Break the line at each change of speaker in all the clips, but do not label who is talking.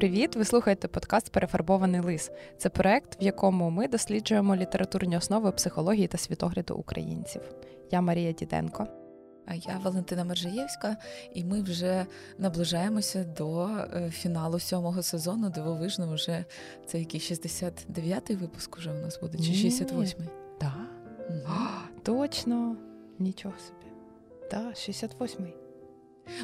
Привіт! Ви слухаєте подкаст Перефарбований лис. Це проект, в якому ми досліджуємо літературні основи психології та світогляду українців. Я Марія Діденко.
А я Валентина Мержаєвська, і ми вже наближаємося до е, фіналу сьомого сезону. Дивовижно, вже це який 69-й випуск уже у нас буде, чи 68-й?
Так. Угу. Точно, нічого собі. Так, 68-й.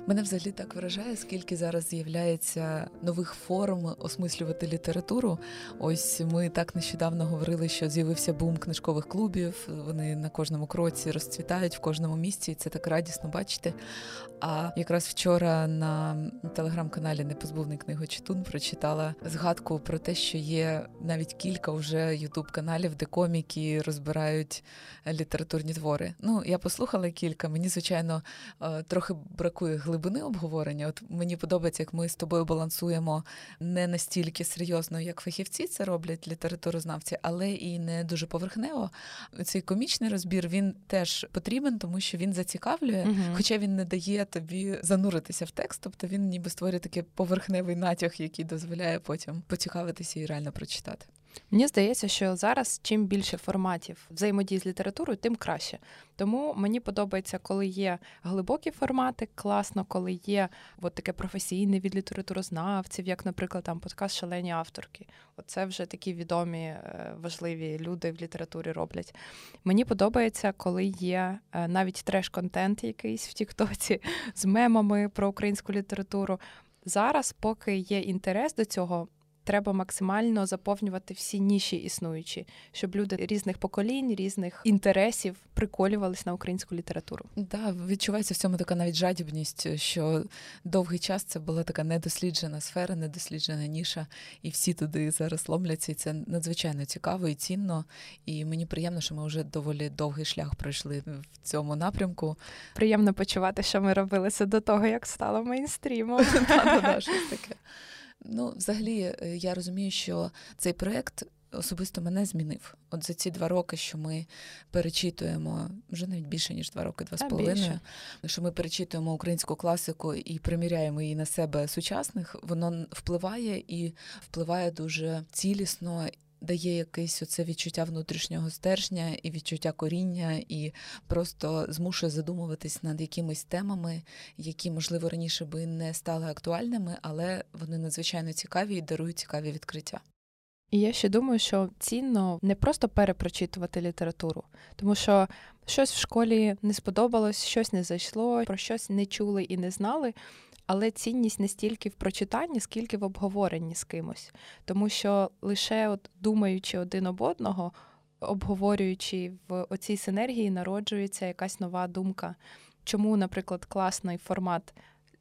Мене взагалі так вражає, скільки зараз з'являється нових форм осмислювати літературу. Ось ми так нещодавно говорили, що з'явився бум книжкових клубів. Вони на кожному кроці розцвітають в кожному місці. і Це так радісно бачити. А якраз вчора на телеграм-каналі Непозбувний книгочитун прочитала згадку про те, що є навіть кілька вже ютуб-каналів, де коміки розбирають літературні твори. Ну я послухала кілька. Мені звичайно е, трохи бракує глибини обговорення. От мені подобається, як ми з тобою балансуємо не настільки серйозно, як фахівці це роблять літературознавці, але і не дуже поверхнево. Цей комічний розбір він теж потрібен, тому що він зацікавлює, угу. хоча він не дає тобі зануритися в текст, тобто він ніби створює такий поверхневий натяг, який дозволяє потім поцікавитися і реально прочитати.
Мені здається, що зараз чим більше форматів взаємодії з літературою, тим краще. Тому мені подобається, коли є глибокі формати, класно, коли є от таке професійне від літературознавців, як, наприклад, там подкаст Шалені авторки. Оце вже такі відомі е, важливі люди в літературі роблять. Мені подобається, коли є е, навіть треш-контент якийсь в Тіктоці з мемами про українську літературу. Зараз, поки є інтерес до цього, треба максимально заповнювати всі ніші існуючі, щоб люди різних поколінь, різних інтересів приколювались на українську літературу.
Да, відчувається в цьому така навіть жадібність, що довгий час це була така недосліджена сфера, недосліджена ніша, і всі туди зараз ломляться. І це надзвичайно цікаво і цінно. І мені приємно, що ми вже доволі довгий шлях пройшли в цьому напрямку.
Приємно почувати, що ми робили це до того, як стало мейнстрімом.
Щось таке. Ну, взагалі, е, я розумію, що цей проект особисто мене змінив. От за ці два роки, що ми перечитуємо вже навіть більше ніж два роки, два з половиною. Що ми перечитуємо українську класику і приміряємо її на себе сучасних, воно впливає і впливає дуже цілісно дає якесь оце відчуття внутрішнього стержня і відчуття коріння, і просто змушує задумуватись над якимись темами, які, можливо, раніше би не стали актуальними, але вони надзвичайно цікаві і дарують цікаві відкриття.
І я ще думаю, що цінно не просто перепрочитувати літературу, тому що щось в школі не сподобалось, щось не зайшло, про щось не чули і не знали але цінність не стільки в прочитанні, скільки в обговоренні з кимось. Тому що лише от думаючи один об одного, обговорюючи в оцій синергії, народжується якась нова думка. Чому, наприклад, класний формат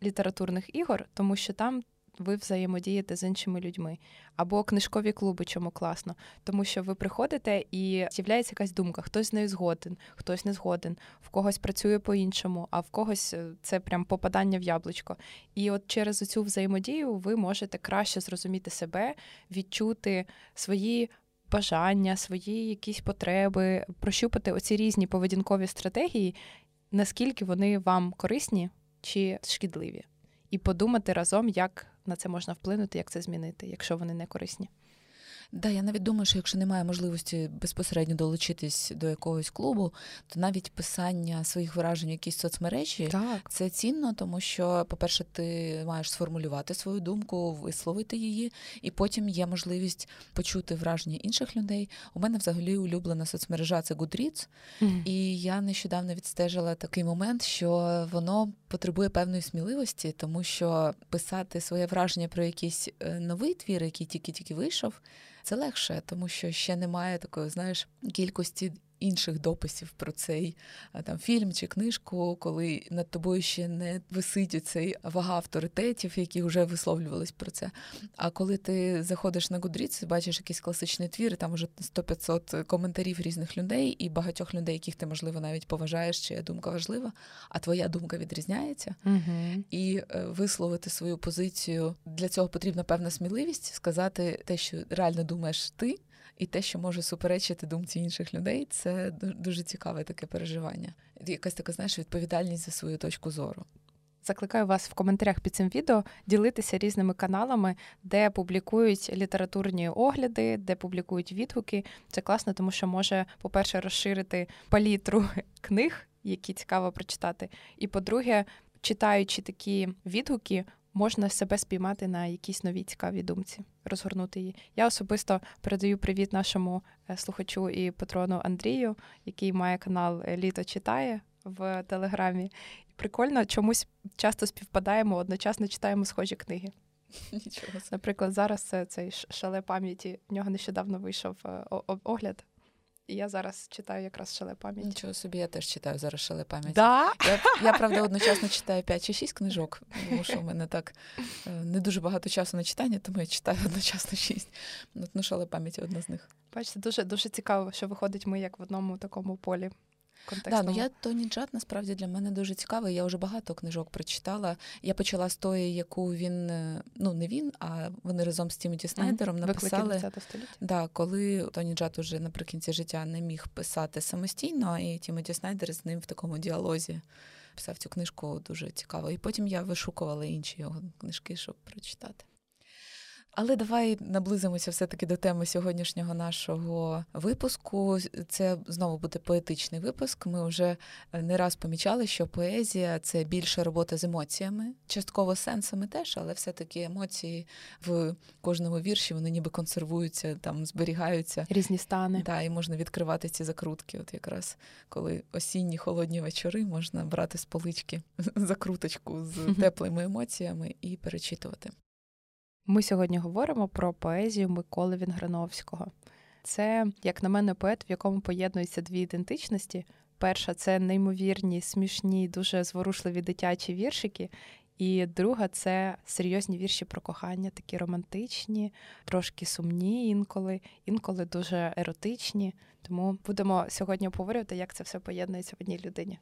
літературних ігор, тому що там ви взаємодієте з іншими людьми. Або книжкові клуби, чому класно, тому що ви приходите і з'являється якась думка, хтось з нею згоден, хтось не згоден, в когось працює по-іншому, а в когось е, це прям попадання в яблучко. І от через цю взаємодію ви можете краще зрозуміти себе, відчути свої. Бажання, свої якісь потреби, прощупати оці різні поведінкові стратегії, наскільки вони вам корисні чи шкідливі, і подумати разом, як на це можна вплинути, як це змінити, якщо вони не корисні.
Да, я навіть думаю, що якщо немає можливості безпосередньо долучитись до якогось клубу, то навіть писання своїх вражень в якійсь соцмережі так. це цінно, тому що, по-перше, ти маєш сформулювати свою думку, висловити її, і потім є можливість почути враження інших людей. У мене взагалі улюблена соцмережа це Goodreads, mm-hmm. і я нещодавно відстежила такий момент, що воно потребує певної сміливості, тому що писати своє враження про якийсь е, новий твір, який тільки-тільки вийшов це легше, тому що ще немає такої, знаєш, кількості інших дописів про цей там фільм чи книжку, коли над тобою ще не висить цей вага авторитетів, які вже висловлювались про це. А коли ти заходиш на Goodreads, бачиш якийсь класичний твір, там вже 100-500 коментарів різних людей і багатьох людей, яких ти, можливо, навіть поважаєш, чия думка важлива, а твоя думка відрізняється.
Угу.
І е, висловити свою позицію для цього потрібна певна сміливість, сказати те, що реально думаєш ти і те, що може суперечити думці інших людей, це дуже цікаве таке переживання. Якась така, знаєш, відповідальність за свою точку зору.
Закликаю вас в коментарях під цим відео ділитися різними каналами, де публікують літературні огляди, де публікують відгуки. Це класно, тому що може, по-перше, розширити палітру книг, які цікаво прочитати. І по-друге, читаючи такі відгуки, можна себе спіймати на якійсь новій цікавій думці, розгорнути її. Я особисто передаю привіт нашому е, слухачу і патрону Андрію, який має канал Літо читає в Телеграмі. Прикольно, чомусь часто співпадаємо, одночасно читаємо схожі книги.
Нічого.
Наприклад, зараз це цей шале пам'яті. В нього нещодавно вийшов е, огляд. І я зараз читаю якраз шале пам'ять.
Нічого собі, я теж читаю зараз шале пам'ять.
Да?
Я, я, правда, одночасно читаю 5 чи 6 книжок, тому що в мене так е, не дуже багато часу на читання, тому я читаю одночасно 6. Ну, шале пам'яті одна з них.
Бачите, дуже дуже цікаво, що виходить ми як в одному такому полі
контексту. Да, ну я Тоні Джад насправді для мене дуже цікавий. Я вже багато книжок прочитала. Я почала з тої, яку він е, ну не він, а вони разом з Тімоті Снайдером mm-hmm. написали да, коли Тоні Джад уже наприкінці життя не міг писати самостійно, і Тімоті Снайдер з ним в такому діалозі. Писав цю книжку дуже цікаво. І потім я вишукувала інші його книжки, щоб прочитати. Але давай наблизимося все-таки до теми сьогоднішнього нашого випуску. Це знову буде поетичний випуск. Ми вже е, не раз помічали, що поезія це більше робота з емоціями, частково сенсами теж, але все-таки емоції в кожному вірші вони ніби консервуються, там зберігаються
різні стани.
Да, і можна відкривати ці закрутки. От якраз коли осінні холодні вечори можна брати з полички закруточку з теплими емоціями і перечитувати.
Ми сьогодні говоримо про поезію Миколи Вінграновського. Це, як на мене, поет, в якому поєднуються дві ідентичності. Перша це неймовірні, смішні, дуже зворушливі дитячі віршики. І друга це серйозні вірші про кохання, такі романтичні, трошки сумні інколи, інколи дуже еротичні. Тому будемо сьогодні обговорювати, як це все поєднується в одній людині.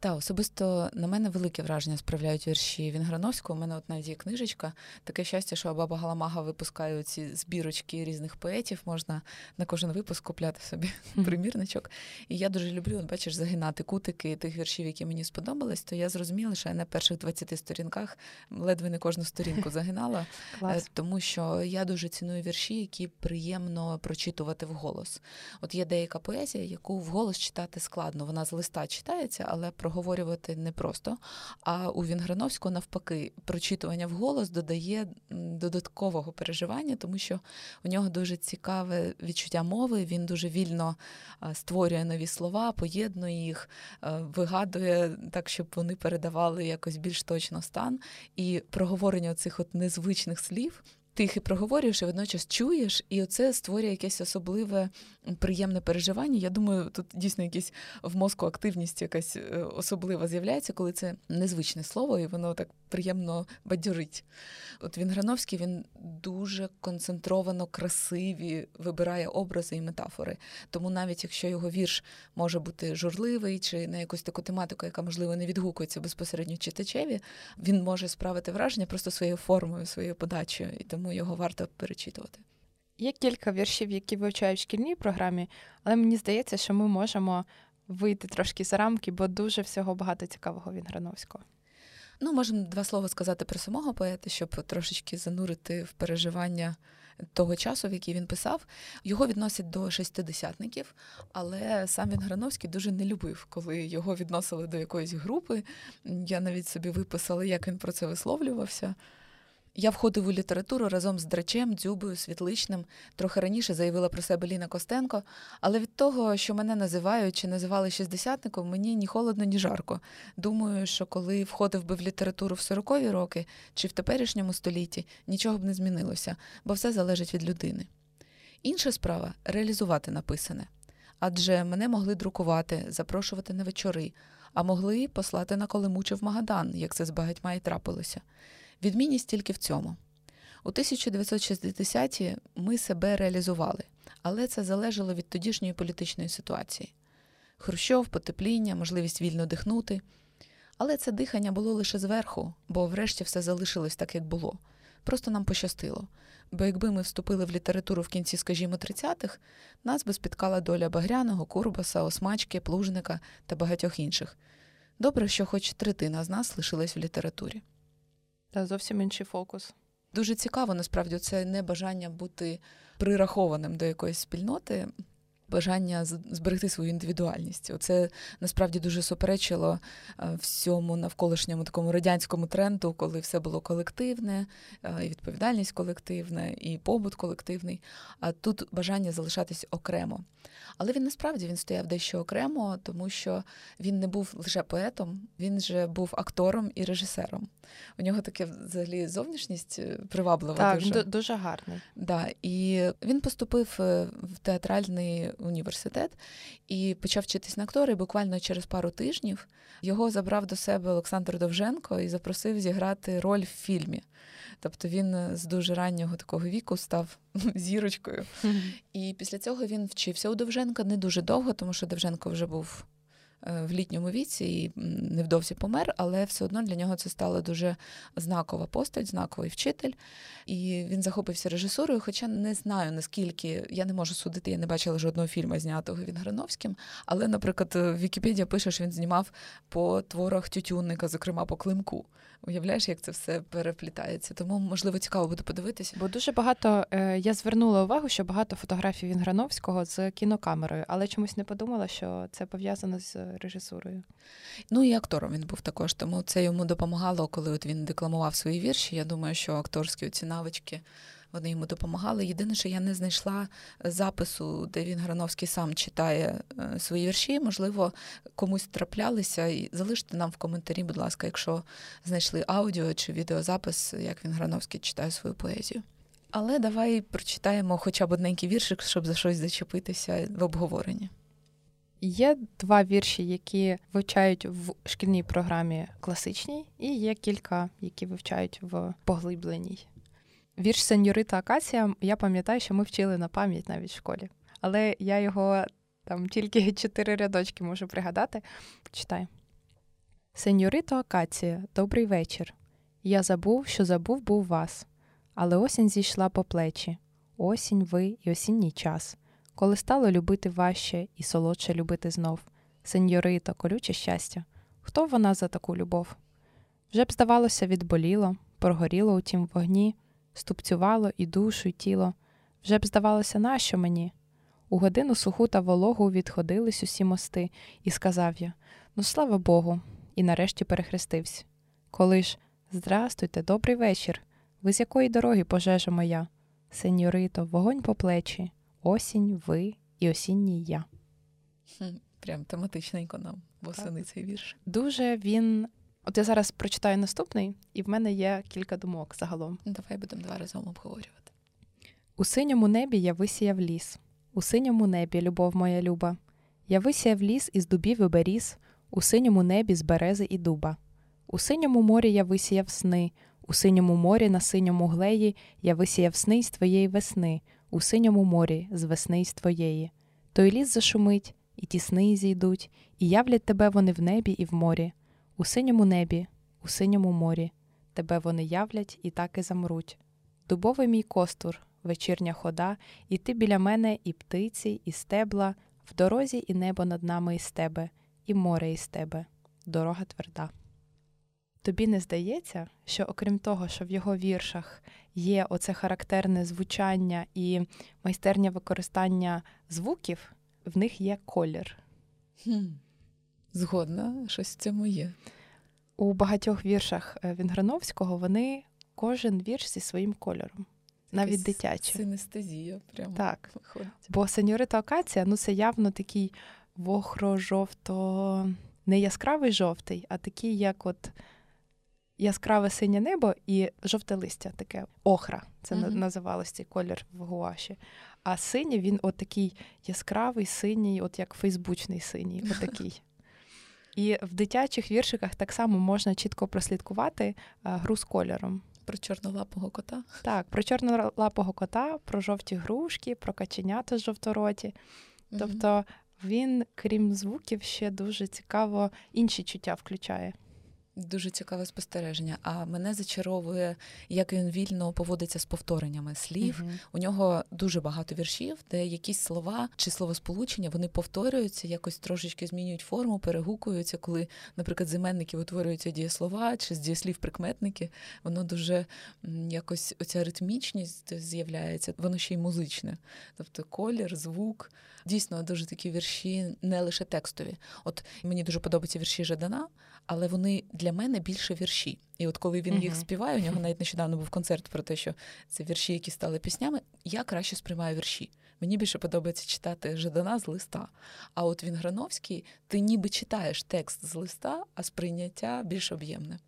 Та особисто на мене велике враження справляють вірші Вінграновського. У мене от навіть є книжечка. Таке щастя, що баба Галамага випускає ці збірочки різних поетів. Можна на кожен випуск купляти собі примірничок. І я дуже люблю, от бачиш, загинати кутики тих віршів, які мені сподобались. То я зрозуміла, що я на перших 20 сторінках ледве не кожну сторінку загинала, е, тому що я дуже ціную вірші, які приємно прочитувати вголос. От є деяка поезія, яку вголос читати складно. Вона з листа читається, але проговорювати непросто. А у Вінграновського, навпаки, прочитування вголос додає додаткового переживання, тому що у нього дуже цікаве відчуття мови. Він дуже вільно створює нові слова, поєднує їх, вигадує так, щоб вони передавали якось більш точно стан. І проговорення цих от незвичних слів тихо проговорюєш і водночас чуєш, і оце створює якесь особливе приємне переживання. Я думаю, тут дійсно якась в мозку активність якась е, особлива з'являється, коли це незвичне слово, і воно так приємно бадьорить. От він Грановський він дуже концентровано красиві вибирає образи і метафори. Тому навіть якщо його вірш може бути журливий чи на якусь таку тематику, яка можливо не відгукується безпосередньо читачеві, він може справити враження просто своєю формою, своєю подачею, і тому його варто перечитувати.
Є кілька віршів, які вивчають в шкільній програмі, але мені здається, що ми можемо вийти трошки за рамки, бо дуже всього багато цікавого він Грановського.
Ну, можемо два слова сказати про самого поета, щоб трошечки занурити в переживання того часу, в який він писав. Його відносять до шестидесятників, але сам він Грановський дуже не любив, коли його відносили до якоїсь групи. Я навіть собі виписала, як він про це висловлювався. Я входив у літературу разом з Драчем, Дзюбою, Світличним. Трохи раніше заявила про себе Ліна Костенко, але від того, що мене називають чи називали шістдесятником, мені ні холодно, ні жарко. Думаю, що коли входив би в літературу в сорокові роки чи в теперішньому столітті, нічого б не змінилося, бо все залежить від людини. Інша справа реалізувати написане. Адже мене могли друкувати, запрошувати на вечори, а могли послати на Колемуче в Магадан, як це з багатьма і трапилося. Відмінність тільки в цьому. У 1960-ті ми себе реалізували, але це залежало від тодішньої політичної ситуації. Хрущов, потепління, можливість вільно дихнути. Але це дихання було лише зверху, бо врешті все залишилось так, як було. Просто нам пощастило. Бо якби ми вступили в літературу в кінці, скажімо, 30-х, нас би спіткала доля Багряного, Курбаса, Осмачки, Плужника та багатьох інших. Добре, що хоч третина з нас лишилась в літературі.
Та зовсім інший фокус.
Дуже цікаво, насправді, це не бажання бути прирахованим до якоїсь спільноти бажання зберегти свою індивідуальність. Оце насправді дуже суперечило е, всьому навколишньому такому радянському тренду, коли все було колективне, е, і відповідальність колективна, і побут колективний. А тут бажання залишатись окремо. Але він насправді він стояв дещо окремо, тому що він не був лише поетом, він же був актором і режисером. У нього таке взагалі зовнішність е, приваблива.
Так,
дуже.
дуже гарний.
Да, І він поступив в театральний університет і почав вчитись на актора. І Буквально через пару тижнів його забрав до себе Олександр Довженко і запросив зіграти роль в фільмі. Тобто він з дуже раннього такого віку став зірочкою. І після цього він вчився у Довженка не дуже довго, тому що Довженко вже був Е, в літньому віці і невдовзі помер, але все одно для нього це стала дуже знакова постать, знаковий вчитель. І він захопився режисурою, хоча не знаю наскільки я не можу судити, я не бачила жодного фільму, знятого він Грановським. Але, наприклад, Вікіпедія пише, що він знімав по творах Тютюнника, зокрема по Климку. Уявляєш, як це все переплітається. Тому, можливо, цікаво буде подивитися.
Бо дуже багато е, я звернула увагу, що багато фотографій Вінграновського з кінокамерою, але чомусь не подумала, що це пов'язано з режисурою.
Ну і актором він був також, тому це йому допомагало, коли от він декламував свої вірші. Я думаю, що акторські ці навички вони йому допомагали. Єдине, що я не знайшла запису, де він Грановський сам читає е, свої вірші. Можливо, комусь траплялися. І залиште нам в коментарі, будь ласка, якщо знайшли аудіо чи відеозапис, як він Грановський читає свою поезію. Але давай прочитаємо хоча б одненький віршик, щоб за щось зачепитися в обговоренні.
Є два вірші, які вивчають в шкільній програмі класичній, і є кілька, які вивчають в поглибленій. Вірш сеньорита Акація, я пам'ятаю, що ми вчили на пам'ять навіть в школі. Але я його там тільки чотири рядочки можу пригадати. Читай. Сеньорито Акація, добрий вечір. Я забув, що забув був вас, але осінь зійшла по плечі. Осінь ви і осінній час, коли стало любити важче і солодше любити знов. Сеньорито, колюче щастя. Хто вона за таку любов? Вже б, здавалося, відболіло, прогоріло у тім вогні ступцювало і душу, і тіло. Вже б здавалося, нащо мені? У годину суху та вологу відходились усі мости, і сказав я ну, слава Богу, і нарешті перехрестився. Коли ж здрастуйте, добрий вечір. Ви з якої дороги пожежа моя? Сеньорито, вогонь по плечі, осінь, ви і осінній я.
Прям тематичненько нам восени цей вірш.
Дуже він От я зараз прочитаю наступний, і в мене є кілька думок загалом.
Давай будемо два разом обговорювати.
У синьому небі я висіяв ліс, у синьому небі, любов моя люба. Я висіяв ліс із дубів і беріз, у синьому небі з берези і дуба. У синьому морі я висіяв сни, у синьому морі на синьому глеї я висіяв сни з твоєї весни, у синьому морі з весни з твоєї. Той ліс зашумить, і ті сни зійдуть, і являть тебе вони в небі і в морі. У синьому небі, у синьому морі, тебе вони являть і так і замруть. Дубовий мій костур, вечірня хода, і ти біля мене, і птиці, і стебла, в дорозі і небо над нами із тебе, і море із тебе, дорога тверда. Тобі не здається, що окрім того, що в його віршах є оце характерне звучання і майстерня використання звуків, в них є колір.
Згодна, щось в цьому є.
У багатьох віршах е, Вінграновського вони кожен вірш зі своїм кольором, навіть дитячі.
Синестезія прямо.
Так. Виходить. Бо сеньорита Акація ну це явно такий вохро-жовто, не яскравий жовтий, а такий, як от яскраве синє небо і жовте листя, таке охра. Це uh-huh. називалось цей колір в гуаші. А синій він от такий яскравий, синій, от як фейсбучний синій. Отакий. І в дитячих віршиках так само можна чітко прослідкувати е, гру з кольором.
Про чорнолапого кота?
Так, про чорнолапого кота, про жовті грушки, про каченята жовтороті. Угу. Тобто він, крім звуків, ще дуже цікаво інші чуття включає.
Дуже цікаве спостереження. А мене зачаровує, як він вільно поводиться з повтореннями слів. uh У нього дуже багато віршів, де якісь слова чи словосполучення вони повторюються, якось трошечки змінюють форму, перегукуються, коли, наприклад, з іменників утворюються дієслова чи з дієслів прикметники. Воно дуже якось оця ритмічність з'являється, воно ще й музичне. Тобто колір, звук. Дійсно, дуже такі вірші, не лише текстові. От мені дуже подобаються вірші Жадана, але вони для мене більше вірші. І от коли він uh-huh. їх співає, у нього навіть нещодавно був концерт про те, що це вірші, які стали піснями. Я краще сприймаю вірші. Мені більше подобається читати Жадана з листа. А от він Грановський, ти ніби читаєш текст з листа, а сприйняття більш об'ємне.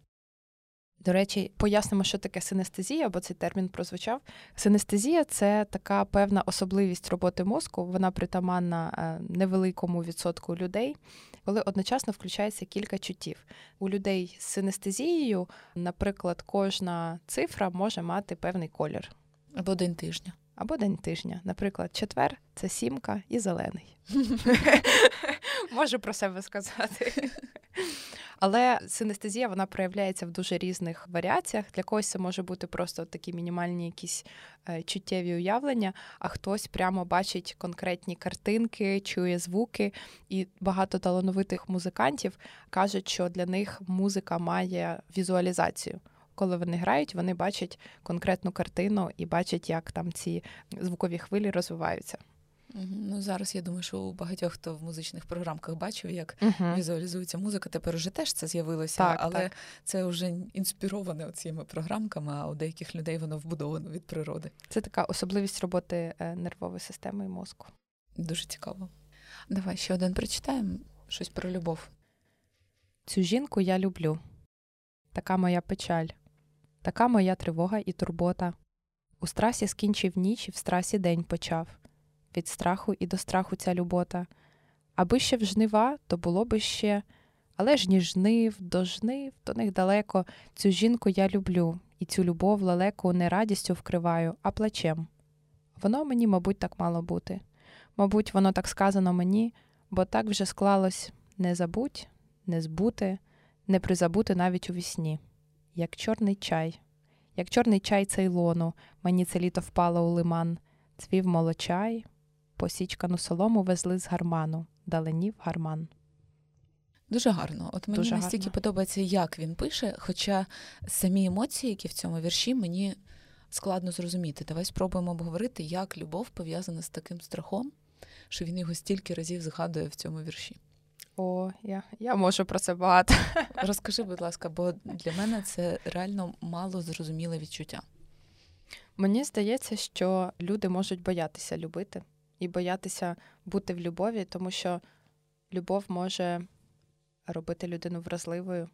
До речі, пояснимо, що таке синестезія, бо цей термін прозвучав. Синестезія це така певна особливість роботи мозку. Вона притаманна е, невеликому відсотку людей, коли одночасно включається кілька чуттів. У людей з синестезією, наприклад, кожна цифра може мати певний колір.
Або день тижня.
Або день тижня. Наприклад, четвер це сімка і зелений. Можу про себе сказати. Але синестезія вона проявляється в дуже різних варіаціях. Для когось це може бути просто такі мінімальні якісь е, чуттєві уявлення, а хтось прямо бачить конкретні картинки, чує звуки. І багато талановитих музикантів кажуть, що для них музика має візуалізацію. Коли вони грають, вони бачать конкретну картину і бачать, як там ці звукові хвилі розвиваються.
Ну зараз я думаю, що у багатьох хто в музичних програмках бачив, як uh-huh. візуалізується музика. Тепер уже теж це з'явилося, так, але так. це вже інспіроване цими програмками. А у деяких людей воно вбудовано від природи.
Це така особливість роботи е, нервової системи і мозку.
Дуже цікаво. Давай ще один прочитаємо щось про любов.
Цю жінку я люблю. Така моя печаль, така моя тривога і турбота. У страсі скінчив ніч і в страсі день почав від страху і до страху ця любота. Аби ще в жнива, то було би ще, але ж ні жнив, до жнив, до них далеко. Цю жінку я люблю, і цю любов лелеку не радістю вкриваю, а плачем. Воно мені, мабуть, так мало бути. Мабуть, воно так сказано мені, бо так вже склалось не забудь, не збути, не призабути навіть у вісні, як чорний чай, як чорний чай цейлону, мені це літо впало у лиман, цвів молочай посічкану солому везли з гарману, даленів гарман.
Дуже гарно. От мені Дуже настільки гарно. подобається, як він пише, хоча самі емоції, які в цьому вірші, мені складно зрозуміти. Давай спробуємо обговорити, як любов пов'язана з таким страхом, що він його стільки разів згадує в цьому вірші.
О, я я можу про це багато.
Розкажи, будь ласка, бо для мене це реально мало зрозуміле відчуття.
Мені здається, що люди можуть боятися любити і боятися бути в любові, тому що любов може робити людину вразливою,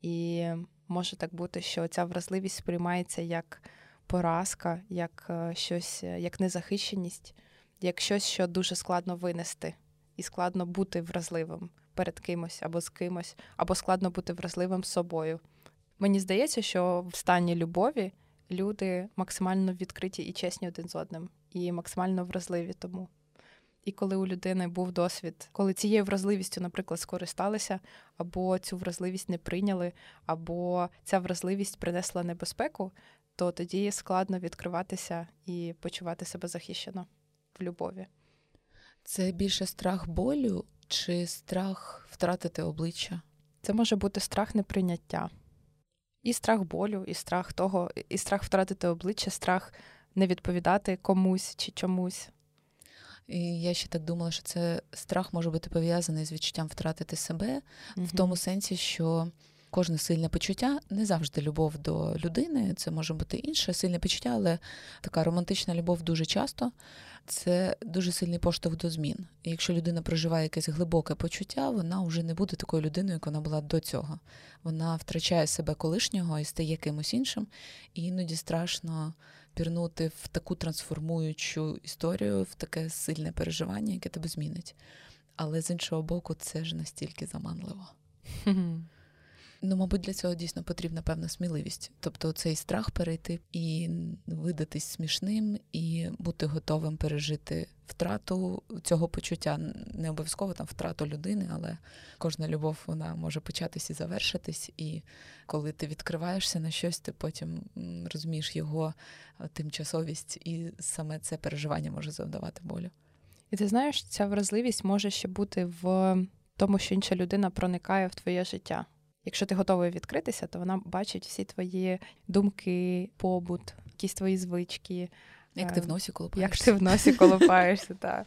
і може так бути, що ця вразливість сприймається як поразка, як е, щось, як незахищеність, як щось, що дуже складно винести, і складно бути вразливим перед кимось або з кимось, або складно бути вразливим з собою. Мені здається, що в стані любові люди максимально відкриті і чесні один з одним і максимально вразливі тому. І коли у людини був досвід, коли цією вразливістю, наприклад, скористалися, або цю вразливість не прийняли, або ця вразливість принесла небезпеку, то тоді складно відкриватися і почувати себе захищено в любові.
Це більше страх болю чи страх втратити обличчя?
Це може бути страх неприйняття, і страх болю, і страх того, і страх втратити обличчя, страх не відповідати комусь чи чомусь.
І я ще так думала, що це страх може бути пов'язаний з відчуттям втратити себе угу. в тому сенсі, що кожне сильне почуття не завжди любов до людини, це може бути інше сильне почуття, але така романтична любов дуже часто це дуже сильний поштовх до змін. І якщо людина проживає якесь глибоке почуття, вона вже не буде такою людиною, як вона була до цього. Вона втрачає себе колишнього і стає кимось іншим, і іноді страшно пірнути в таку трансформуючу історію, в таке сильне переживання, яке тебе змінить. Але з іншого боку, це ж настільки заманливо. Ну, мабуть, для цього дійсно потрібна певна сміливість. Тобто цей страх перейти і видатись смішним, і бути готовим пережити втрату цього почуття. Не обов'язково там втрату людини, але кожна любов вона може початись і завершитись. І коли ти відкриваєшся на щось, ти потім розумієш його тимчасовість, і саме це переживання може завдавати болю.
І ти знаєш, ця вразливість може ще бути в тому, що інша людина проникає в твоє життя. Якщо ти готовий відкритися, то вона бачить всі твої думки, побут, якісь твої звички.
Як ти в носі колупаєшся.
Як ти в носі колупаєшся, так.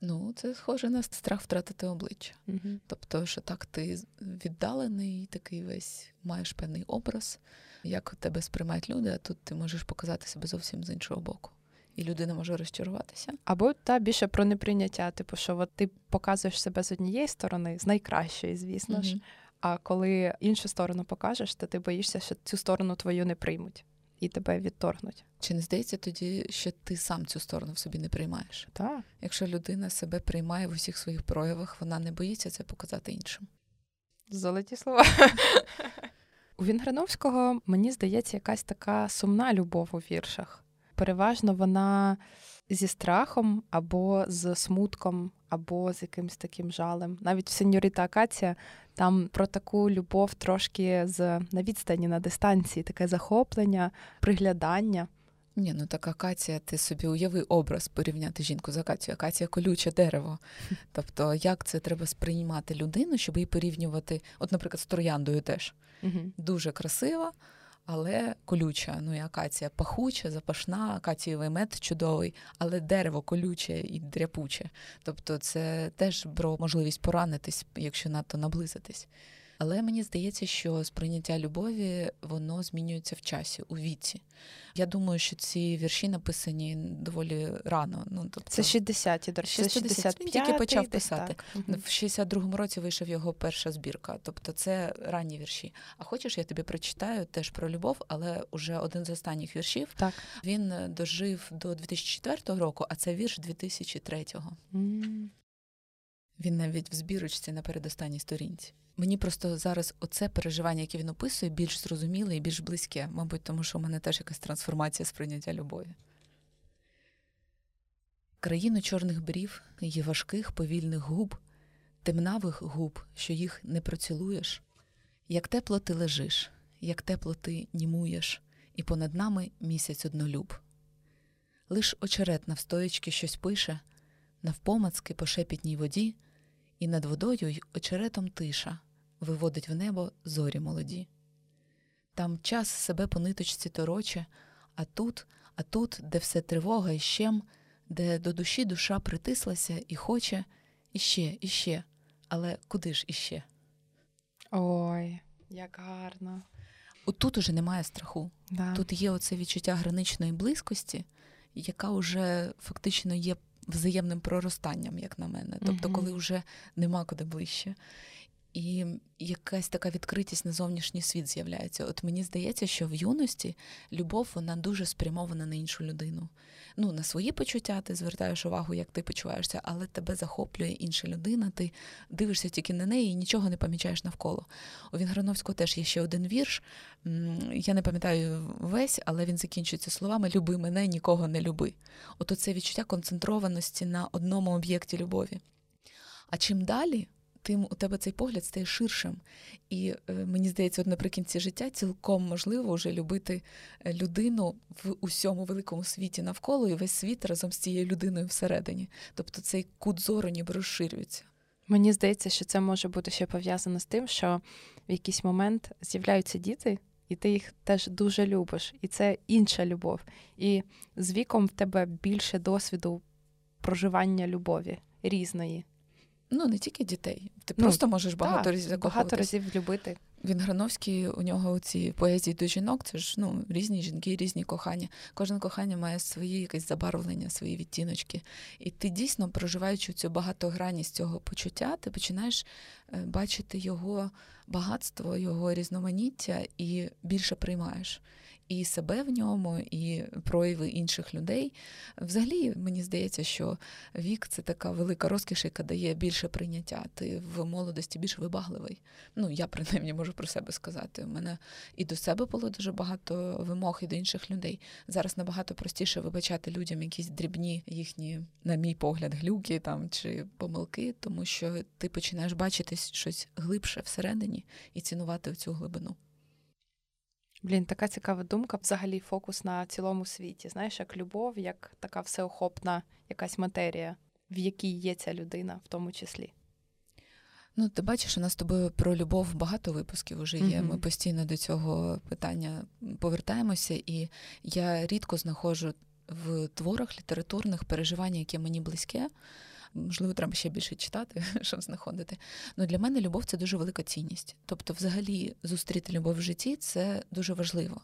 Ну, це схоже на страх втратити обличчя.
Угу.
Тобто, що так ти віддалений, такий весь маєш певний образ, як тебе сприймають люди, а тут ти можеш показати себе зовсім з іншого боку. І людина може розчаруватися.
Або та більше про неприйняття, типу, що от ти показуєш себе з однієї сторони, з найкращої, звісно угу. ж. А коли іншу сторону покажеш, то ти боїшся, що цю сторону твою не приймуть і тебе відторгнуть.
Чи не здається тоді, що ти сам цю сторону в собі не приймаєш?
Так.
Якщо людина себе приймає в усіх своїх проявах, вона не боїться це показати іншим.
Золоті слова. У Вінграновського, мені здається, якась така сумна любов у віршах. Переважно вона зі страхом або з смутком, або з якимось таким жалем. Навіть в сеньоріта Акація там про таку любов трошки з на відстані на дистанції, таке захоплення, приглядання.
Ні, ну так акація, ти собі уяви образ порівняти жінку з акацією. Акація колюче дерево. Тобто, як це треба сприймати людину, щоб її порівнювати, от, наприклад, з трояндою теж дуже красива, але колюча. Ну і акація пахуча, запашна, акацієвий мед чудовий, але дерево колюче і дряпуче. Тобто, це теж про можливість поранитись, якщо надто наблизитись. Але мені здається, що сприйняття любові воно змінюється в часі, у віці. Я думаю, що ці вірші написані доволі рано. Ну тобто
це 60-ті, до речі,
60 Він тільки почав писати. В 62-му році вийшов його перша збірка. Тобто це ранні вірші. А хочеш, я тобі прочитаю теж про любов, але уже один з останніх віршів
так.
він дожив до 2004 року, а це вірш 2003-го.
Mm.
Він навіть в збірочці на передостанній сторінці. Мені просто зараз оце переживання, яке він описує, більш зрозуміле і більш близьке, мабуть, тому що в мене теж якась трансформація сприйняття любові. Країну чорних брів, її важких повільних губ, темнавих губ, що їх не процілуєш, як тепло ти лежиш, як тепло ти німуєш, і понад нами місяць однолюб. Лиш очерет навстоячки щось пише, навпомацки по шепітній воді і над водою й очеретом тиша виводить в небо зорі молоді. Там час себе по ниточці тороче, а тут, а тут, де все тривога і щем, де до душі душа притислася і хоче іще, іще, але куди ж іще?
Ой, як гарно.
От тут уже немає страху.
Да.
Тут є оце відчуття граничної близькості, яка вже фактично є взаємним проростанням, як на мене. Тобто, коли вже нема куди ближче. І якась така відкритість на зовнішній світ з'являється. От мені здається, що в юності любов вона дуже спрямована на іншу людину. Ну, на свої почуття ти звертаєш увагу, як ти почуваєшся, але тебе захоплює інша людина, ти дивишся тільки на неї і нічого не помічаєш навколо. У Вінграновського теж є ще один вірш. Я не пам'ятаю весь, але він закінчується словами Люби мене, нікого не люби. От це відчуття концентрованості на одному об'єкті любові. А чим далі? Тим у тебе цей погляд стає ширшим. І е, мені здається, от наприкінці життя цілком можливо вже любити е, людину в усьому великому світі навколо і весь світ разом з цією людиною всередині. Тобто цей кут зору ніби розширюється.
Мені здається, що це може бути ще пов'язано з тим, що в якийсь момент з'являються діти. І ти їх теж дуже любиш, і це інша любов. І з віком в тебе більше досвіду проживання любові різної.
Ну, не тільки дітей. Ти ну, просто можеш багато так, разів
багато разів любити.
Він Грановський, у нього ці поезії до жінок, це ж ну, різні жінки, різні кохання. Кожне кохання має свої якесь забарвлення, свої відтіночки. І ти дійсно, проживаючи цю багатогранність цього почуття, ти починаєш е, бачити його багатство, його різноманіття і більше приймаєш. І себе в ньому, і прояви інших людей. Взагалі, мені здається, що вік це така велика розкіш, яка дає більше прийняття. Ти в молодості більш вибагливий. Ну, я принаймні можу про себе сказати. У мене і до себе було дуже багато вимог, і до інших людей. Зараз набагато простіше вибачати людям якісь дрібні їхні, на мій погляд, глюки там чи помилки, тому що ти починаєш бачити щось глибше всередині і цінувати цю глибину.
Блін, така цікава думка. Взагалі, фокус на цілому світі. Знаєш, як любов, як така всеохопна якась матерія, в якій є ця людина, в тому числі.
Ну, ти бачиш, у нас з тобою про любов багато випусків вже є. Mm-hmm. Ми постійно до цього питання повертаємося, і я рідко знаходжу в творах літературних переживання, яке мені близьке. Можливо, треба ще більше читати, щоб знаходити. Ну для мене любов це дуже велика цінність. Тобто, взагалі, зустріти любов в житті це дуже важливо.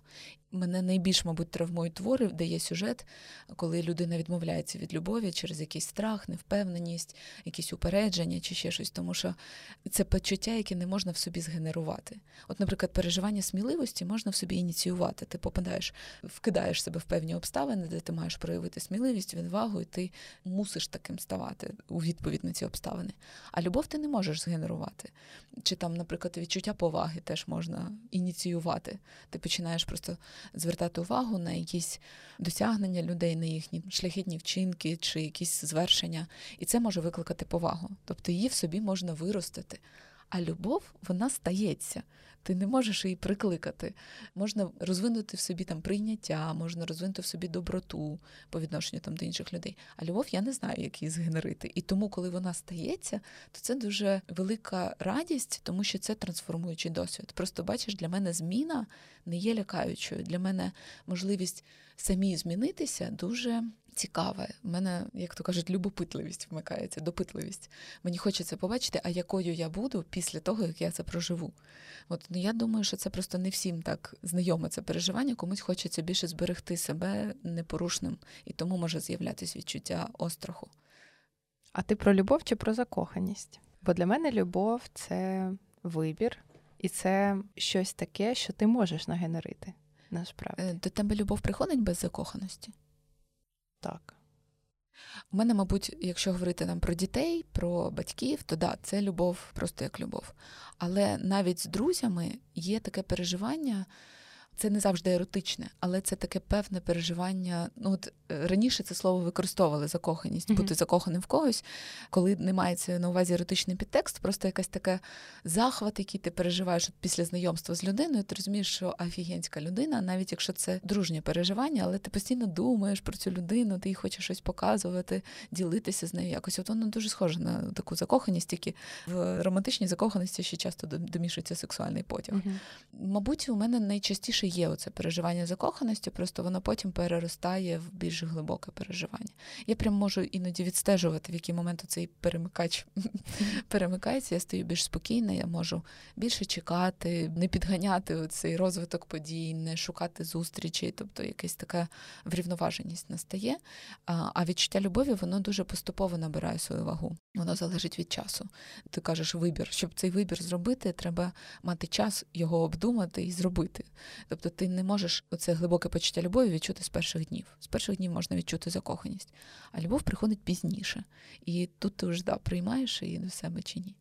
Мене найбільш, мабуть, травмують твори, де є сюжет, коли людина відмовляється від любові через якийсь страх, невпевненість, якісь упередження чи ще щось, тому що це почуття, яке не можна в собі згенерувати. От, наприклад, переживання сміливості можна в собі ініціювати. Ти попадаєш, вкидаєш себе в певні обставини, де ти маєш проявити сміливість, відвагу, і ти мусиш таким ставати у відповідь на ці обставини. А любов ти не можеш згенерувати. Чи там, наприклад, відчуття поваги теж можна ініціювати. Ти починаєш просто звертати увагу на якісь досягнення людей, на їхні шляхетні вчинки чи якісь звершення, і це може викликати повагу. Тобто її в собі можна виростити. А любов вона стається. Ти не можеш її прикликати. Можна розвинути в собі там прийняття, можна розвинути в собі доброту по відношенню там до інших людей. А любов я не знаю, як її згенерити. І тому, коли вона стається, то це дуже велика радість, тому що це трансформуючий досвід. Просто бачиш, для мене зміна не є лякаючою. Для мене можливість самі змінитися дуже цікаве. У мене, як то кажуть, любопитливість вмикається, допитливість. Мені хочеться побачити, а якою я буду після того, як я це проживу. От ну я думаю, що це просто не всім так знайоме це переживання, комусь хочеться більше зберегти себе непорушним, і тому може з'являтися відчуття остраху.
А ти про любов чи про закоханість? Бо для мене любов це вибір, і це щось таке, що ти можеш нагенерити. Насправді. Е,
до тебе любов приходить без закоханості?
Так.
У мене, мабуть, якщо говорити нам про дітей, про батьків, то да, це любов просто як любов. Але навіть з друзями є таке переживання. Це не завжди еротичне, але це таке певне переживання. Ну от е, раніше це слово використовували закоханість, бути mm-hmm. закоханим в когось, коли не мається на увазі еротичний підтекст, просто якась така захват, який ти переживаєш от після знайомства з людиною. Ти розумієш, що офігенська людина, навіть якщо це дружнє переживання, але ти постійно думаєш про цю людину, ти їй хочеш щось показувати, ділитися з нею. Якось от воно дуже схоже на таку закоханість, тільки в романтичній закоханості ще часто домішується сексуальний потяг. Mm-hmm. Мабуть, у мене найчастіше що є оце переживання закоханості, просто воно потім переростає в більш глибоке переживання. Я прям можу іноді відстежувати, в який момент цей перемикач перемикається, я стаю більш спокійна, я можу більше чекати, не підганяти цей розвиток подій, не шукати зустрічей, тобто якась така врівноваженість настає. А відчуття любові воно дуже поступово набирає свою вагу. Воно залежить від часу. Ти кажеш вибір. Щоб цей вибір зробити, треба мати час його обдумати і зробити. Тобто ти не можеш оце глибоке почуття любові відчути з перших днів. З перших днів можна відчути закоханість, а любов приходить пізніше. І тут ти вже да, приймаєш її до себе чи ні.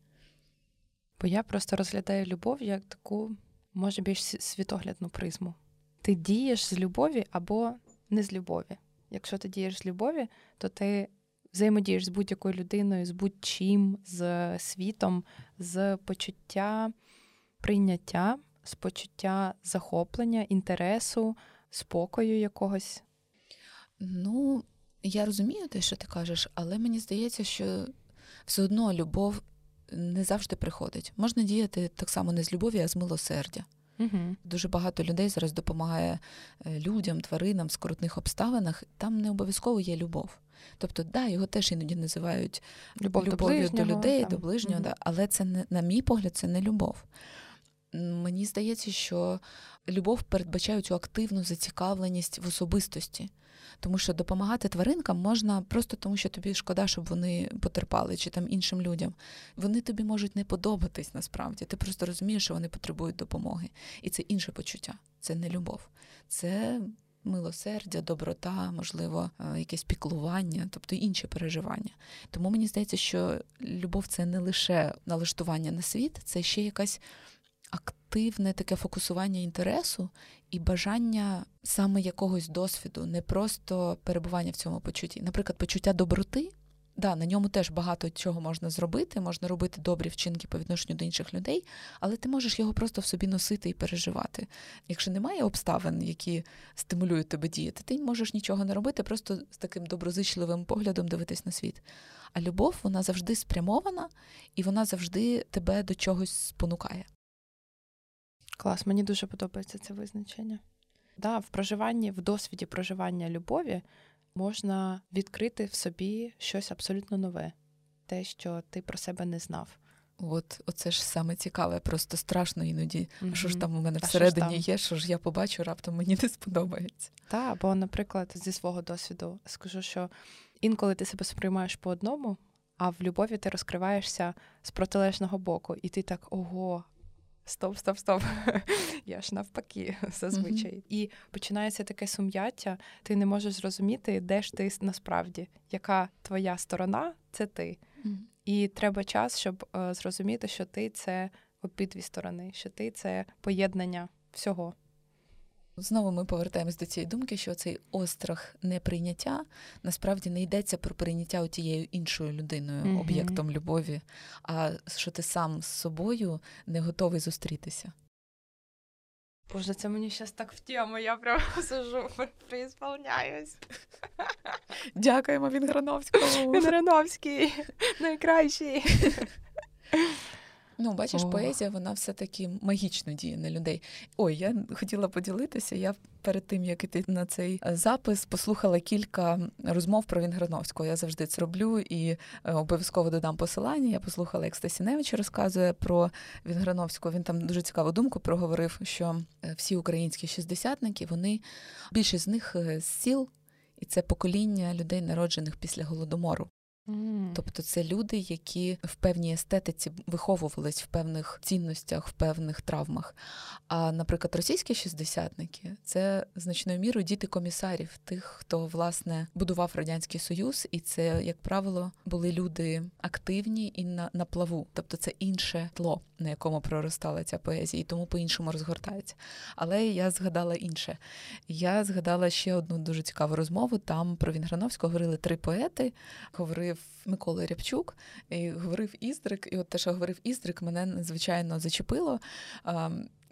Бо я просто розглядаю любов як таку, може, більш світоглядну призму. Ти дієш з любові або не з любові. Якщо ти дієш з любові, то ти взаємодієш з будь-якою людиною, з будь-чим, з світом, з почуття прийняття з почуття захоплення, інтересу, спокою якогось?
Ну, я розумію те, що ти кажеш, але мені здається, що все одно любов не завжди приходить. Можна діяти так само не з любові, а з милосердя. Угу. Дуже багато людей зараз допомагає е, людям, тваринам в скрутних обставинах. Там не обов'язково є любов. Тобто, да, його теж іноді називають любов любов'ю до, до людей, там. до ближнього, угу. да, але це не, на мій погляд, це не любов. Мені здається, що любов передбачає цю активну зацікавленість в особистості. Тому що допомагати тваринкам можна просто тому, що тобі шкода, щоб вони потерпали, чи там іншим людям. Вони тобі можуть не подобатись насправді. Ти просто розумієш, що вони потребують допомоги. І це інше почуття, це не любов. Це милосердя, доброта, можливо, е, якесь піклування, тобто інші переживання. Тому мені здається, що любов це не лише налаштування на світ, це ще якась активне таке фокусування інтересу і бажання саме якогось досвіду, не просто перебування в цьому почутті. Наприклад, почуття доброти. Да, на ньому теж багато чого можна зробити, можна робити добрі вчинки по відношенню до інших людей, але ти можеш його просто в собі носити і переживати. Якщо немає обставин, які стимулюють тебе діяти, ти можеш нічого не робити, просто з таким доброзичливим поглядом дивитись на світ. А любов, вона завжди спрямована і вона завжди тебе до чогось спонукає.
Клас, мені дуже подобається це визначення. Да, В проживанні, в досвіді проживання любові можна відкрити в собі щось абсолютно нове, те, що ти про себе не знав.
От оце ж саме цікаве, просто страшно іноді. Mm-hmm. Що ж там у мене всередині що є, що ж я побачу, раптом мені не сподобається.
Так, бо, наприклад, зі свого досвіду скажу, що інколи ти себе сприймаєш по одному, а в любові ти розкриваєшся з протилежного боку, і ти так ого, стоп, стоп, стоп. Я ж навпаки, зазвичай. Mm-hmm. І починається таке сум'яття, ти не можеш зрозуміти, де ж ти насправді, яка твоя сторона це ти. Mm-hmm. І треба час, щоб е, зрозуміти, що ти це обидві сторони, що ти це поєднання всього.
Знову ми повертаємось до цієї думки, що цей острах неприйняття насправді не йдеться про прийняття тією іншою людиною, mm-hmm. об'єктом любові, а що ти сам з собою не готовий зустрітися.
Боже, це мені зараз так в тему, я прямо сижу, приісполняюсь.
Дякуємо Вінграновському.
Вінграновський найкращий.
Ну, бачиш, О. поезія, вона все-таки магічно діє на людей. Ой, я хотіла поділитися. Я перед тим, як іти на цей е, запис, послухала кілька розмов про Вінграновського. Я завжди це роблю і е, обов'язково додам посилання. Я послухала, як Стасіневич розказує про Вінграновського. Він там дуже цікаву думку проговорив, що е, всі українські шістдесятники, вони більшість з них з сіл. І це покоління людей, народжених після голодомору. Mm. Тобто це люди, які в певній естетиці виховувались в певних цінностях, в певних травмах. А, наприклад, російські шістдесятники це значною мірою діти комісарів, тих, хто власне будував радянський союз, і це, як правило, були люди активні і на, на плаву. Тобто це інше тло, на якому проростала ця поезія, і тому по-іншому розгортається. Але я згадала інше. Я згадала ще одну дуже цікаву розмову. Там про Вінграновського говорили три поети. Говорив говорив Микола Рябчук, і говорив Іздрик, і от те, що говорив Іздрик, мене надзвичайно зачепило.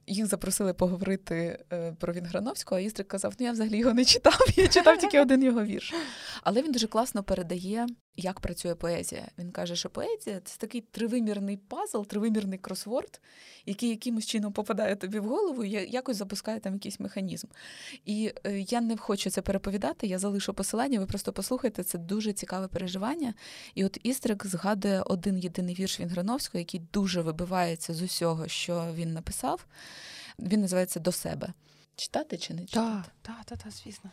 Їх запросили поговорити е, про Вінграновського, а Істрик казав: ну я взагалі його не читав, я читав тільки один його вірш. Але він дуже класно передає, як працює поезія. Він каже, що поезія це такий тривимірний пазл, тривимірний кросворд, який якимось чином попадає тобі в голову і якось запускає там якийсь механізм. І е, я не хочу це переповідати, я залишу посилання, ви просто послухайте, це дуже цікаве переживання. І от Істрик згадує один єдиний вірш Вінграновського, який дуже вибивається з усього, що він написав. Він називається До себе. Читати чи не читати?
Так, так, так, звісно.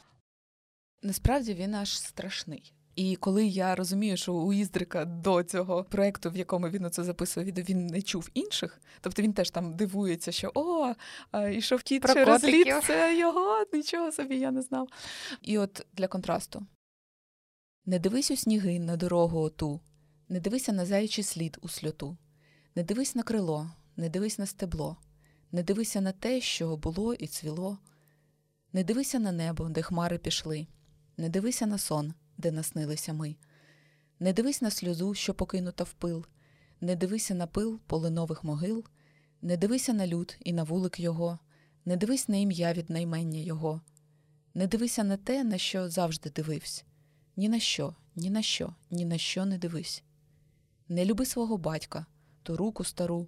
Насправді він аж страшний. І коли я розумію, що у Іздрика до цього проекту, в якому він оце записує відео, він не чув інших, тобто він теж там дивується, що о, ішов кіт Про через лід, це його, нічого собі я не знав. І от для контрасту: не дивись у сніги на дорогу оту, не дивися на заячий слід у сльоту, не дивись на крило, не дивись на стебло, не дивися на те, що було і цвіло, не дивися на небо, де хмари пішли, не дивися на сон де наснилися ми. Не дивись на сльозу, що покинута в пил, не дивися на пил полинових могил, не дивися на люд і на вулик його, не дивись на ім'я від наймення його, не дивися на те, на що завжди дивився. Ні на що, ні на що, ні на що не дивись. Не люби свого батька, ту руку стару,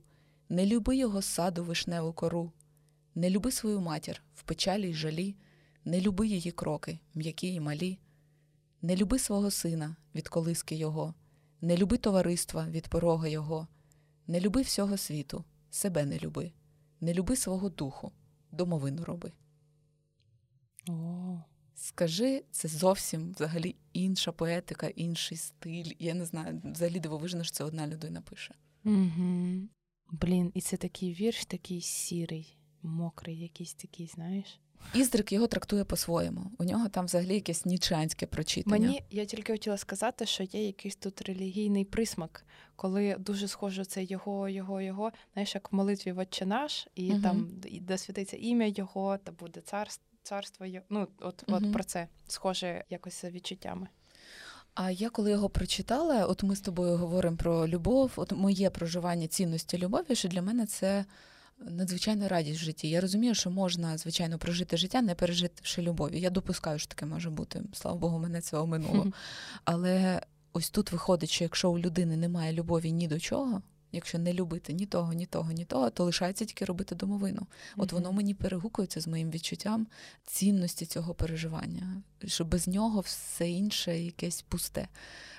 не люби його саду вишневу кору, не люби свою матір в печалі й жалі, не люби її кроки, м'які й малі. Не люби свого сина від колиски його, не люби товариства від порога його, не люби всього світу, себе не люби, Не люби свого духу, домовину роби.
О.
Скажи, це зовсім взагалі інша поетика, інший стиль. Я не знаю, взагалі дивовижно, що це одна людина пише.
Угу. Блін, і це такий вірш, такий сірий, мокрий, якийсь такий, знаєш.
Іздрик його трактує по-своєму. У нього там взагалі якесь нічанське прочитання.
Мені я тільки хотіла сказати, що є якийсь тут релігійний присмак, коли дуже схоже це його, його, його. Знаєш, як в молитві «Отче наш, і угу. там де святиться ім'я його, та буде царство, царство його. Ну, от, угу. от про це схоже якось за відчуттями.
А я коли його прочитала, от ми з тобою говоримо про любов, от моє проживання цінності любові, що для мене це надзвичайна радість в житті. Я розумію, що можна, звичайно, прожити життя, не переживши любові. Я допускаю, що таке може бути. Слава Богу, мене це оминуло. Але ось тут виходить, що якщо у людини немає любові ні до чого, якщо не любити ні того, ні того, ні того, то лишається тільки робити домовину. От воно мені перегукується з моїм відчуттям цінності цього переживання, що без нього все інше якесь пусте.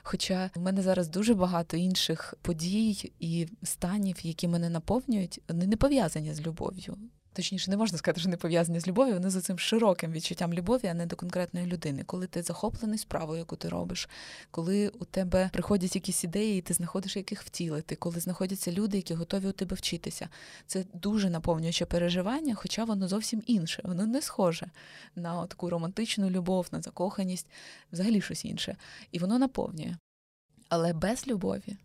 Хоча в мене зараз дуже багато інших подій і станів, які мене наповнюють, вони не пов'язані з любов'ю. Точніше, не можна сказати, що не пов'язані з любов'ю, вони за цим широким відчуттям любові, а не до конкретної людини. Коли ти захоплений справою, яку ти робиш, коли у тебе приходять якісь ідеї, і ти знаходиш яких втілити, коли знаходяться люди, які готові у тебе вчитися. Це дуже наповнююче переживання, хоча воно зовсім інше. Воно не схоже на таку романтичну любов, на закоханість, взагалі щось інше. І воно наповнює. Але без любові.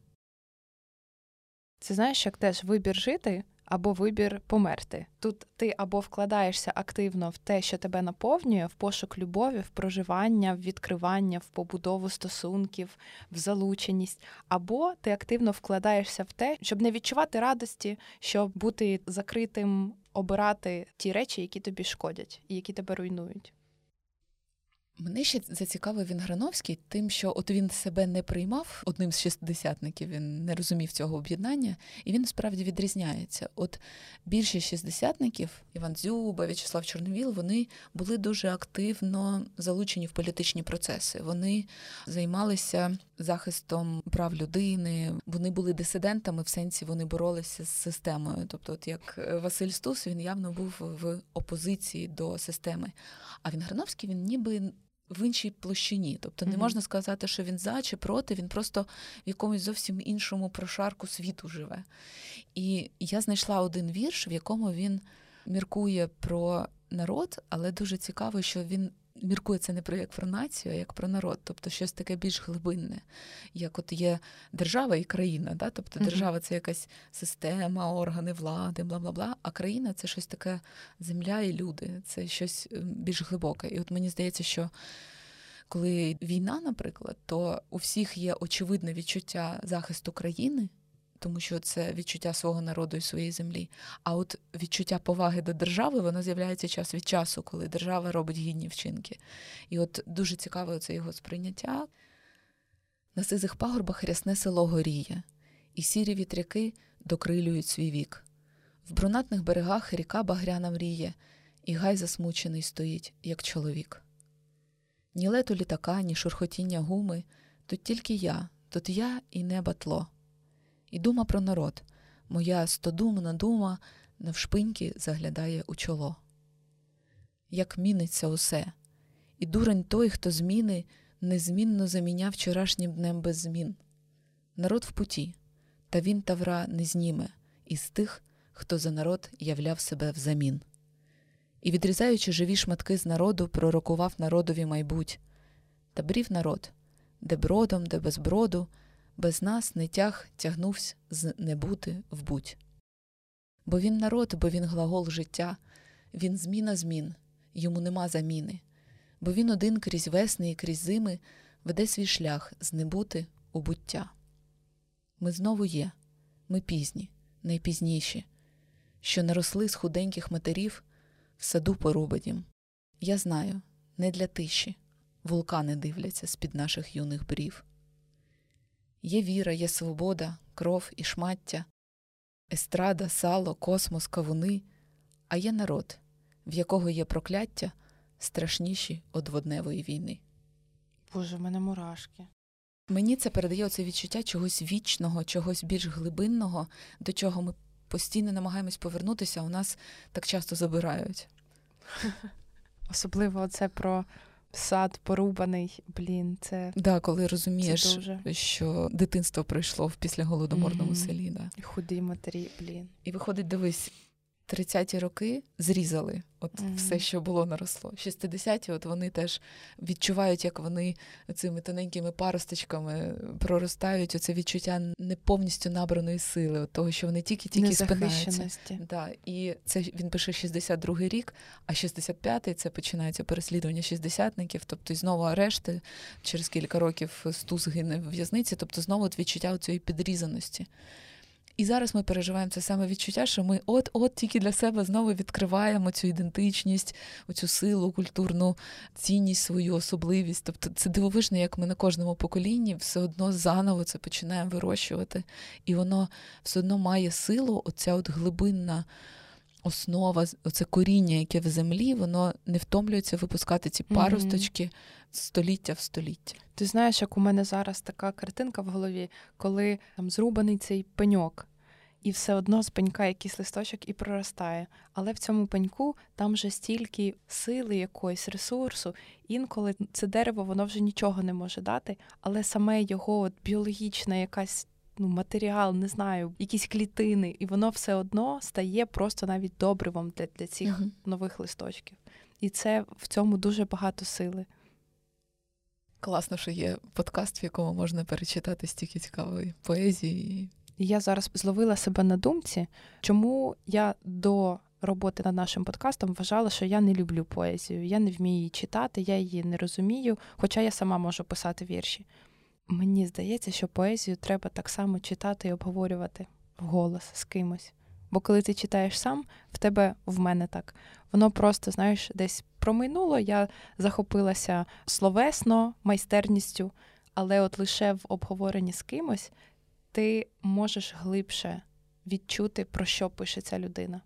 Це знаєш, як теж вибір жити або вибір померти. Тут ти або вкладаєшся активно в те, що тебе наповнює, в пошук любові, в проживання, в відкривання, в побудову стосунків, в залученість, або ти активно вкладаєшся в те, щоб не відчувати радості, щоб бути закритим, обирати ті речі, які тобі шкодять і які тебе руйнують.
Мене ще зацікавив він Грановський, тим, що от він себе не приймав одним з шістдесятників, він не розумів цього об'єднання, і він справді відрізняється. От більшість шістдесятників, Іван Дзюба, В'ячеслав Чорновіл, вони були дуже активно залучені в політичні процеси. Вони займалися захистом прав людини, вони були дисидентами в сенсі вони боролися з системою. Тобто, от як Василь Стус, він явно був в опозиції до системи. А він Грановський він ніби в іншій площині. Тобто не можна сказати, що він за чи проти, він просто в якомусь зовсім іншому прошарку світу живе. І я знайшла один вірш, в якому він міркує про народ, але дуже цікаво, що він. Міркує це не про як про націю, а як про народ, тобто щось таке більш глибинне, як от є держава і країна. Да? Тобто держава це якась система, органи влади, бла бла бла. А країна це щось таке земля і люди, це щось ем, більш глибоке. І от мені здається, що коли війна, наприклад, то у всіх є очевидне відчуття захисту країни, тому що це відчуття свого народу і своєї землі. А от відчуття поваги до держави, воно з'являється час від часу, коли держава робить гідні вчинки. І от дуже цікаве це його сприйняття. На сизих пагорбах рясне село горіє, і сірі вітряки докрилюють свій вік. В брунатних берегах ріка багряна мріє, і гай засмучений стоїть, як чоловік. Ні лету літака, ні шурхотіння гуми, тут тільки я, тут я і неба тло. І дума про народ, моя стодумна дума навшпиньки заглядає у чоло. Як міниться усе, і дурень той, хто зміни, незмінно заміняв вчорашнім днем без змін. Народ в путі, та він тавра не зніме із тих, хто за народ являв себе взамін і, відрізаючи живі шматки з народу, пророкував народові майбуть. Та брів народ, де бродом, де без броду, без нас не тяг тягнувся з не бути в будь. Бо він народ, бо він глагол життя, він зміна змін, йому нема заміни, бо він один крізь весни і крізь зими веде свій шлях з небути у буття. Ми знову є, ми пізні, найпізніші, що наросли з худеньких матерів в саду порубадім. Я знаю, не для тиші, вулкани дивляться з під наших юних брів. Є віра, є свобода, кров і шмаття, естрада, сало, космос, кавуни, а є народ, в якого є прокляття страшніші од водневої війни.
Боже, в мене мурашки.
Мені це передає це відчуття чогось вічного, чогось більш глибинного, до чого ми постійно намагаємось повернутися, у нас так часто забирають.
Особливо це про сад порубаний. Блін, це
да, коли розумієш, це дуже... що дитинство пройшло в післяголодоморному mm-hmm. селі. Да.
Худі матері, блін.
І виходить, дивись, 30-ті роки зрізали от mm-hmm. все, що було наросло. 60-ті, от вони теж відчувають, як вони цими тоненькими паросточками проростають оце відчуття не повністю набраної сили, от того, що вони тільки-тільки спинаються. Да, І це він пише 62-й рік, а 65-й це починається переслідування шістдесятників, тобто знову арешти через кілька років Стус гине в в'язниці, тобто знову от відчуття цієї підрізаності. І зараз ми переживаємо це саме відчуття, що ми от-от тільки для себе знову відкриваємо цю ідентичність, оцю силу, культурну цінність, свою особливість. Тобто це дивовижно, як ми на кожному поколінні все одно заново це починаємо вирощувати, і воно все одно має силу, оця от глибинна. Основа, оце коріння, яке в землі, воно не втомлюється випускати ці паросточки mm-hmm. століття в століття.
Ти знаєш, як у мене зараз така картинка в голові, коли там зрубаний цей пеньок, і все одно з пенька якийсь листочок і проростає. Але в цьому пеньку там вже стільки сили якоїсь ресурсу. Інколи це дерево воно вже нічого не може дати, але саме його от біологічна якась. Ну, матеріал, не знаю, якісь клітини, і воно все одно стає просто навіть добривом для для цих uh-huh. нових листочків. І це в цьому дуже багато сили.
Класно, що є подкаст, в якому можна перечитати стільки цікавої поезії
я зараз зловила себе на думці, чому я до роботи над нашим подкастом вважала, що я не люблю поезію, я не вмію її читати, я її не розумію, хоча я сама можу писати вірші. Мені здається, що поезію треба так само читати і обговорювати вголос з кимось. Бо коли ти читаєш сам, в тебе в мене так. Воно просто, знаєш, десь промайнуло, я захопилася словесно, майстерністю, але от лише в обговоренні з кимось ти можеш глибше відчути, про що пише ця людина,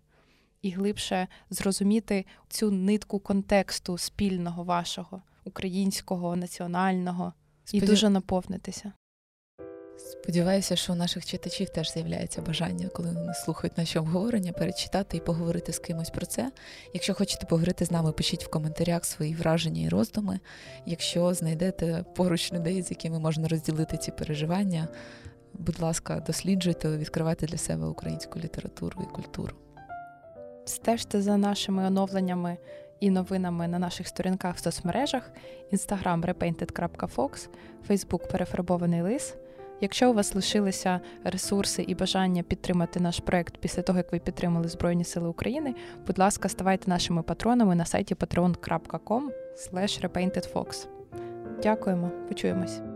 і глибше зрозуміти цю нитку контексту спільного вашого, українського, національного, Сподів... і дуже наповнитися.
Сподіваюся, що у наших читачів теж з'являється бажання, коли вони слухають наші обговорення, перечитати і поговорити з кимось про це. Якщо хочете поговорити з нами, пишіть в коментарях свої враження і роздуми. Якщо знайдете поруч людей, з якими можна розділити ці переживання, будь ласка, досліджуйте, відкривайте для себе українську літературу і культуру.
Стежте за нашими оновленнями і новинами на наших сторінках в соцмережах: Instagram repainted.fox, Facebook перефарбований лис. Якщо у вас лишилися ресурси і бажання підтримати наш проект після того, як ви підтримали Збройні Сили України, будь ласка, ставайте нашими патронами на сайті patreon.com. Дякуємо, почуємось.